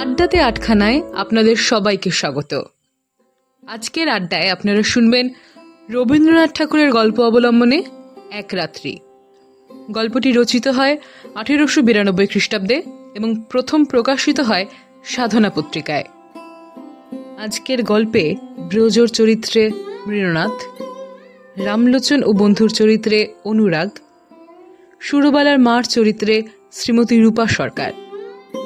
আড্ডাতে আটখানায় আপনাদের সবাইকে স্বাগত। আজকের আড্ডায় আপনারা শুনবেন রবীন্দ্রনাথ ঠাকুরের গল্প অবলম্বনে এক রাত্রি। গল্পটি রচিত হয় আঠেরোশো বিরানব্বই খ্রিস্টাব্দে এবং প্রথম প্রকাশিত হয় সাধনা পত্রিকায়। আজকের গল্পে ব্রজর চরিত্রে মৃণনাথ রামলোচন ও বন্ধুর চরিত্রে অনুরাগ, সুরবালার মার চরিত্রে শ্রীমতী রূপা সরকার।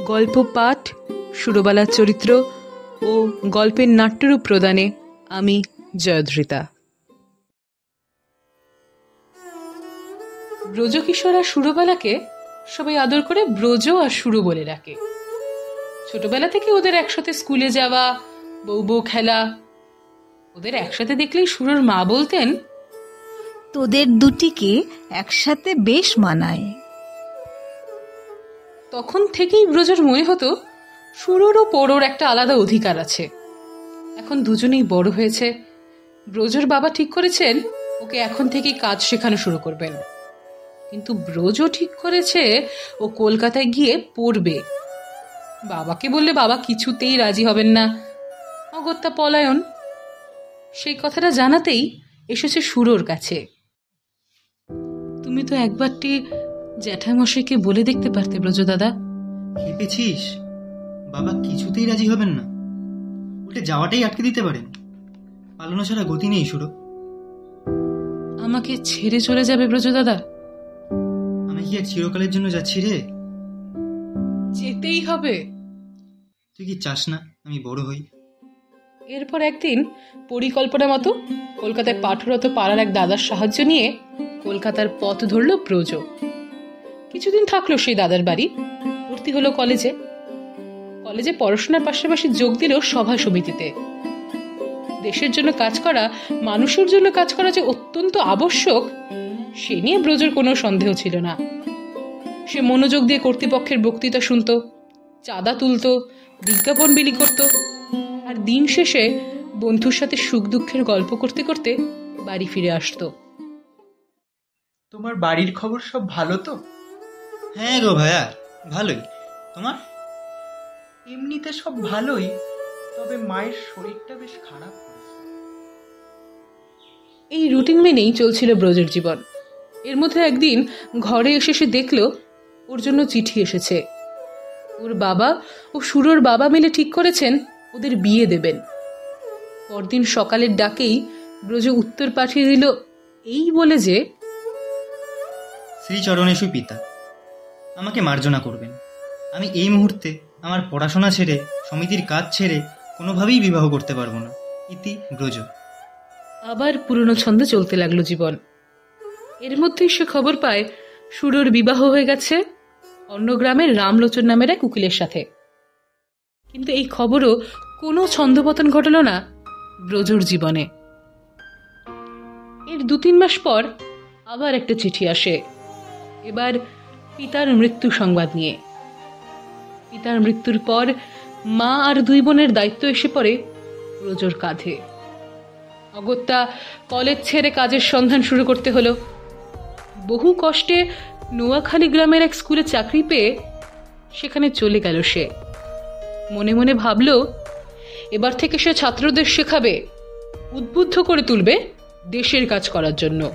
গল্প পাঠ, সুরবালার চরিত্র ও গল্পের নাট্যরূপ প্রদানে আমি জয়ধৃতা ব্রজকিশোর আর সুরবালাকে সবাই আদর করে ব্রজ আর সুরু বলে ডাকে। ছোটবেলা থেকে ওদের একসাথে স্কুলে যাওয়া, বউ বউ খেলা, ওদের একসাথে দেখলেই সুরর মা বলতেন তোদের দুটিকে একসাথে বেশ মানায়। তখন থেকেই ব্রজর মনে হতো সুরর ও পড়োর একটা আলাদা অধিকার আছে। এখন দুজনেই বড় হয়েছে। ব্রজর বাবা ঠিক করেছেন, ওকে এখন থেকেই কাজ শেখানো শুরু করবেন। কিন্তু ব্রজও ঠিক করেছে, ও কলকাতায় গিয়ে পড়বে। বাবাকে বললে বাবা কিছুতেই রাজি হবেন না। অগত্যা পলায়ন। সেই কথাটা জানাতেই এসেছে সুরোর কাছে। তুমি তো একবারটি জ্যাঠামশাইকে বলে দেখতে পারতে ব্রজ দাদা। ভেবেছিস বাবা কিছুতেই রাজি হবেন না। উল্টে যাওয়াটাই আটকে দিতে পারেন। পালানো ছাড়া গতি নেই সুরো আমাকে ছেড়ে চলে যাবে ব্রজ দাদা। আমি কি আর চিরকালের জন্য যাচ্ছি রে? যেতেই হবে। তুই কি চাস না আমি বড় হই? এরপর একদিন পরিকল্পনা মতো কলকাতায় পাঠরত পাড়ার এক দাদার সাহায্য নিয়ে কলকাতার পথ ধরল ব্রজ কিছুদিন থাকল সেই দাদার বাড়ি। ভর্তি হলো কলেজে। কলেজে পড়াশোনার পাশাপাশি যোগ দিল সভা সমিতিতে। দেশের জন্য কাজ করা, মানুষের জন্য কাজ করা যে অত্যন্ত আবশ্যক, সে নিয়ে ব্রজের কোনো সন্দেহ ছিল না। সে মনোযোগ দিয়ে কর্তৃপক্ষের বক্তৃতা শুনত, চাঁদা তুলত, বিজ্ঞাপন বিলি করত আর দিন শেষে বন্ধুর সাথে সুখ দুঃখের গল্প করতে করতে বাড়ি ফিরে আসতো। তোমার বাড়ির খবর সব ভালো তো? হ্যাঁ গো ভাইয়া ভালোই। তোমার? এমনিতে সব ভালোই তবে মায়ের শরীরটা বেশ খারাপ এই রুটিন মেনেই চলছিল ব্রজের জীবন। এর মধ্যে একদিন ঘরে এসে সে দেখল ওর জন্য চিঠি এসেছে। ওর বাবা ও সুরোর বাবা মিলে ঠিক করেছেন ওদের বিয়ে দেবেন। পরদিন সকালের ডাকেই ব্রজ উত্তর পাঠিয়ে দিল এই বলে যে শ্রীচরণেশু পিতা। আমাকে মার্জনা করবেন। আমি এই মুহূর্তে আমার পড়াশোনা ছেড়ে, সমিতির কাজ ছেড়ে কোনোভাবেই বিবাহ করতে পারব না। ইতি ব্রজ। আবার পুরনো ছন্দে চলতে লাগল জীবন। এর মধ্যেই সে খবর পায়, সুরোর বিবাহ হয়ে গেছে, অন্য গ্রামের রামলোচন নামের এক উকিলের সাথে। কিন্তু এই খবরও কোনো ছন্দপতন ঘটল না ব্রজুর জীবনে। এর দু তিন মাস পর আবার একটা চিঠি আসে। এবার পিতার মৃত্যু সংবাদ নিয়ে। পিতার মৃত্যুর পর মা আর দুই বোনের দায়িত্ব এসে পড়ে ব্রজর কাঁধে। অগত্যা কলেজ ছেড়ে কাজের সন্ধান শুরু করতে হলো। বহু কষ্টে নোয়াখালী গ্রামের এক স্কুলে চাকরি পেয়ে সেখানে চলে গেল সে। মনে মনে ভাবল, এবার থেকে সে ছাত্রদের শেখাবে, উদ্বুদ্ধ করে তুলবে দেশের কাজ করার জন্য,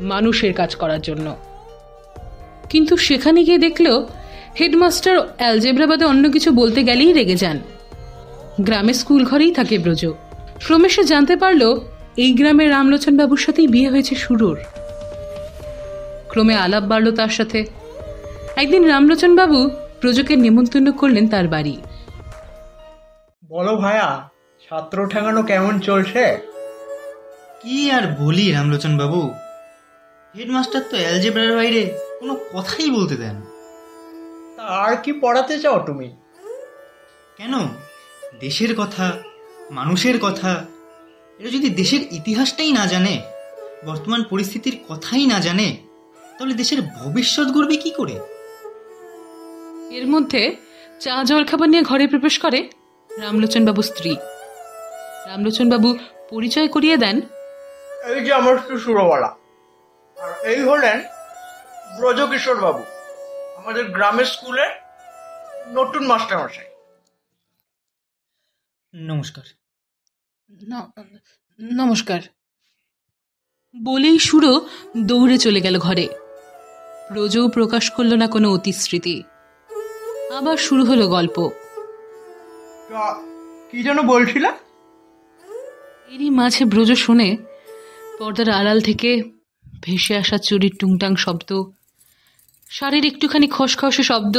মানুষের কাজ করার জন্য। কিন্তু সেখানে গিয়ে দেখল হেডমাস্টার অ্যালজেব্রাবাদে অন্য কিছু বলতে গেলেই রেগে যান। গ্রামে স্কুল ঘরেই থাকে ব্রজ। ক্রমে সে জানতে পারল এই গ্রামের রামলোচন বাবুর সাথেই বিয়ে হয়েছে শুরুর ক্রমে আলাপ বাড়ল তার সাথে। একদিন রামলোচন বাবু ব্রজকে নেমন্তন্ন করলেন তার বাড়ি। বলো ভাইয়া ছাত্র ঠেঙানো কেমন চলছে? কি আর বলি রামলোচন বাবু হেডমাস্টার তো অ্যালজেব্রার বাইরে কোনো কথাই বলতে দেন তা আর কি পড়াতে চাও তুমি? কেন? দেশের কথা মানুষের কথা এটা যদি দেশের ইতিহাসটাই না জানে বর্তমান পরিস্থিতির কথাই না জানে তাহলে দেশের ভবিষ্যৎ গড়বে কি করে? এর মধ্যে চা জলখাবার নিয়ে ঘরে প্রবেশ করে রামলোচন বাবু স্ত্রী। রামলোচন বাবু পরিচয় করিয়ে দেন। এই যে আমার শ্বশুরওয়ালা। আর এই হলেন ব্রজকিশোর বাবু আমাদের গ্রামের স্কুলের নতুন মাস্টারমশাই। নমস্কার। নমস্কার। বলেই সুরো দৌড়ে চলে গেল ঘরে। রোজও প্রকাশ করল না কোনো অতিস্মৃতি আবার শুরু হলো গল্প। কি যেন বলছিলা? এরই মাঝে ব্রজ শুনে পর্দার আড়াল থেকে ভেসে আসা চুরির টুংটাং শব্দ, শাড়ির একটুখানি খসখসে শব্দ,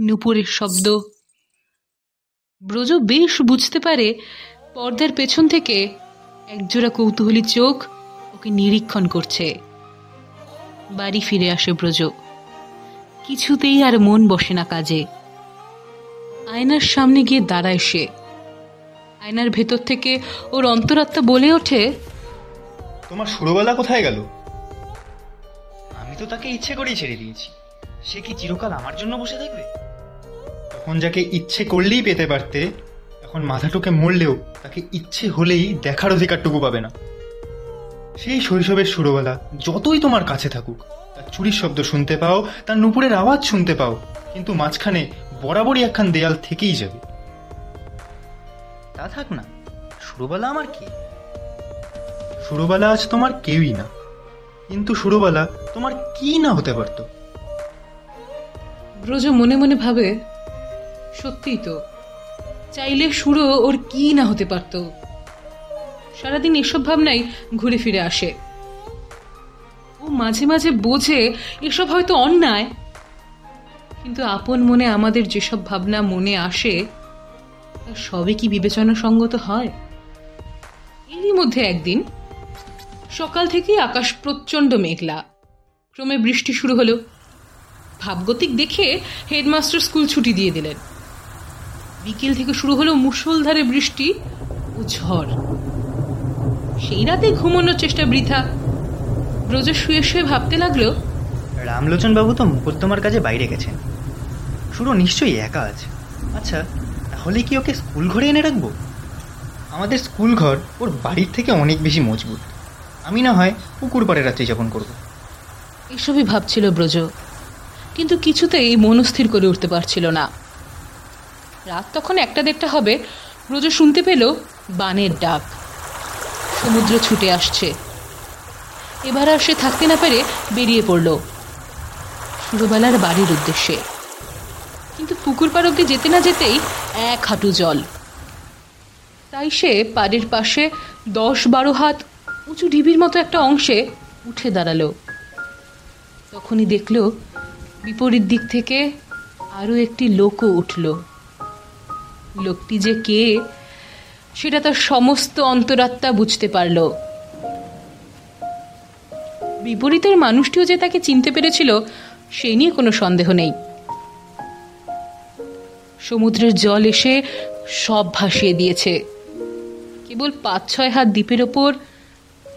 নুপুরের শব্দ। ব্রজ বেশ বুঝতে পারে পর্দার পেছন থেকে একজোড়া কৌতূহলী চোখ ওকে নিরীক্ষণ করছে। বাড়ি ফিরে আসে ব্রজ। কিছুতেই আর মন বসে না কাজে। আয়নার সামনে গিয়ে দাঁড়ায় সে। আয়নার ভেতর থেকে ওর অন্তরাত্মা বলে ওঠে তোমার সুরবালা কোথায় গেল? আমি তো তাকে ইচ্ছে করেই ছেড়ে দিয়েছি। সে কি চিরকাল আমার জন্য বসে থাকবে? তখন যাকে ইচ্ছে করলেই পেতে পারতে এখন মাথাটুকে মরলেও তাকে ইচ্ছে হলেই দেখার অধিকারটুকু পাবে না। সেই শৈশবের সুরবেলা যতই তোমার কাছে থাকুক তার চুরির শব্দ শুনতে পাও তার নুপুরের আওয়াজ শুনতে পাও কিন্তু মাঝখানে বরাবরই একখান দেয়াল থেকেই যাবে। তা থাক না। সুরবালা আমার কি? সুরবালা আজ তোমার কেউই না। কিন্তু সুরবালা তোমার কি না হতে পারতো? ব্রজ মনে মনে ভাবে, সত্যিই তো, চাইলে সুরো ওর কি না হতে পারত? সারাদিন এসব ভাবনাই ঘুরে ফিরে আসে। ও মাঝে মাঝে বোঝে এসব হয়তো অন্যায়, কিন্তু আপন মনে আমাদের যেসব ভাবনা মনে আসে তা সবই কি বিবেচনা সঙ্গত হয়? এরই মধ্যে একদিন সকাল থেকেই আকাশ প্রচণ্ড মেঘলা। ক্রমে বৃষ্টি শুরু হলো। ভাবগতিক দেখে হেডমাস্টার স্কুল ছুটি দিয়ে দিলেন। বিকেল থেকে শুরু হলো মুষলধারে বৃষ্টি ও ঝড়। সেই রাতে ঘুমানোর চেষ্টা বৃথা। ব্রজ শুয়ে শুয়ে ভাবতে লাগল রামলোচন বাবু তো মোকদ্দমার কাজে বাইরে গেছেন। শুরু নিশ্চয়ই একা আছে। আচ্ছা তাহলে কি ওকে স্কুল ঘরে এনে রাখব? আমাদের স্কুল ঘর ওর বাড়ির থেকে অনেক বেশি মজবুত। আমি না হয় পুকুর পাড়ে রাত্রি যাপন করব। এসবই ভাবছিল ব্রজ, কিন্তু কিছুতেই মনস্থির করে উঠতে পারছিল না। রাত তখন একটা দেড়টা হবে, ব্রজ শুনতে পেল বানের ডাক। সমুদ্র ছুটে আসছে। এবার আর সে থাকতে না পেরে বেরিয়ে পড়ল। সুরবালার বাড়ির উদ্দেশ্যে। কিন্তু পুকুর পাড় অব্দি যেতে না যেতেই এক হাঁটু জল। তাই সে পাড়ের পাশে দশ বারো হাত উঁচু ঢিবির মতো একটা অংশে উঠে দাঁড়াল। তখনই দেখল, বিপরীত দিক থেকে আরও একটি লোকও উঠল। লোকটি যে কে, সেটা তার সমস্ত অন্তরাত্মা বুঝতে পারল। বিপরীতের মানুষটিও যে তাকে চিনতে পেরেছিল সেই নিয়ে কোনো সন্দেহ নেই। সমুদ্রের জল এসে সব ভাসিয়ে দিয়েছে। কেবল পাঁচ ছয় হাত দ্বীপের ওপর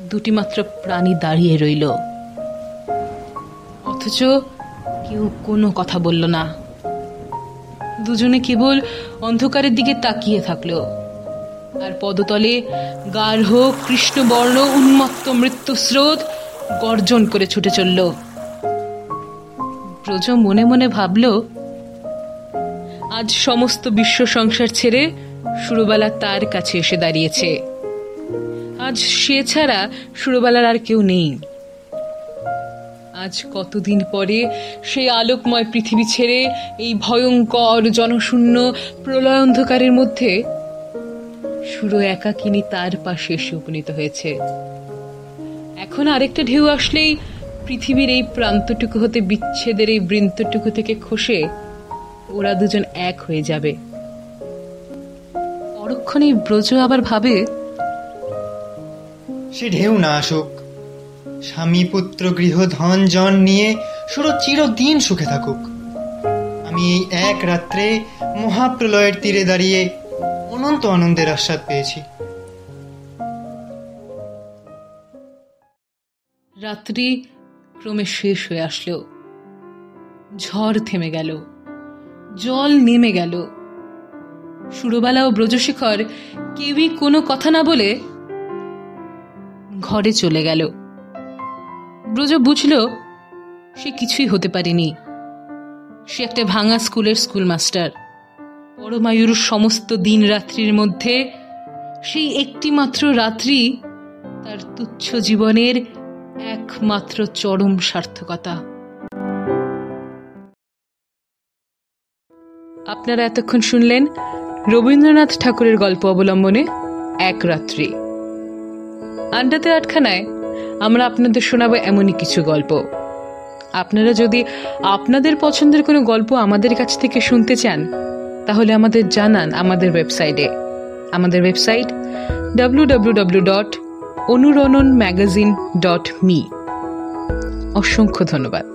দুটি মাত্র প্রাণী দাঁড়িয়ে রইল। অথচ কেউ কোনো কথা বলল না। দুজনে কেবল অন্ধকারের দিকে তাকিয়ে থাকল। আর পদতলে গার্হ কৃষ্ণবর্ণ, উন্মত্ত মৃত্যু স্রোত গর্জন করে ছুটে চলল। ব্রজ মনে মনে ভাবল, আজ সমস্ত বিশ্ব সংসার ছেড়ে সুরবালা তার কাছে এসে দাঁড়িয়েছে। আজ সে ছাড়া সুরবালার আর কেউ নেই। আজ কতদিন পরে সেই আলোকময় পৃথিবী ছেড়ে এই ভয়ঙ্কর জনশূন্য প্রলয় অন্ধকারের মধ্যে সুরো একাকিনী তার পাশে এসে উপনীত হয়েছে। এখন আরেকটা ঢেউ আসলেই পৃথিবীর এই প্রান্তটুকু হতে বিচ্ছেদের এই বৃন্তটুকু থেকে খসে ওরা দুজন এক হয়ে যাবে। পরক্ষণে ব্রজ আবার ভাবে সে ঢেউ না আসুক। স্বামী পুত্র গৃহ ধন জন নিয়ে সুরো চিরদিন সুখে থাকুক। আমি এই এক রাত্রে মহাপ্রলয়ের তীরে দাঁড়িয়ে অনন্ত আনন্দের আস্বাদ পেয়েছি। রাত্রি ক্রমে শেষ হয়ে আসলো। ঝড় থেমে গেল। জল নেমে গেল। সুরবালা ও ব্রজশেখর কেউই কোনো কথা না বলে ঘরে চলে গেল। ব্রজ বুঝল, সে কিছুই হতে পারেনি। সে একটা ভাঙা স্কুলের স্কুল মাস্টার পরমায়ুর সমস্ত দিন রাত্রির মধ্যে সেই একটি মাত্র রাত্রি তার তুচ্ছ জীবনের একমাত্র চরম সার্থকতা। আপনারা এতক্ষণ শুনলেন রবীন্দ্রনাথ ঠাকুরের গল্প অবলম্বনে এক রাত্রি। আড্ডাতে আটখানায় আমরা আপনাদের শোনাবো এমনই কিছু গল্প। আপনারা যদি আপনাদের পছন্দের কোনো গল্প আমাদের কাছ থেকে শুনতে চান, তাহলে আমাদের জানান আমাদের ওয়েবসাইটে। আমাদের website W W dot Anuranan magazine dot me অসংখ্য ধন্যবাদ।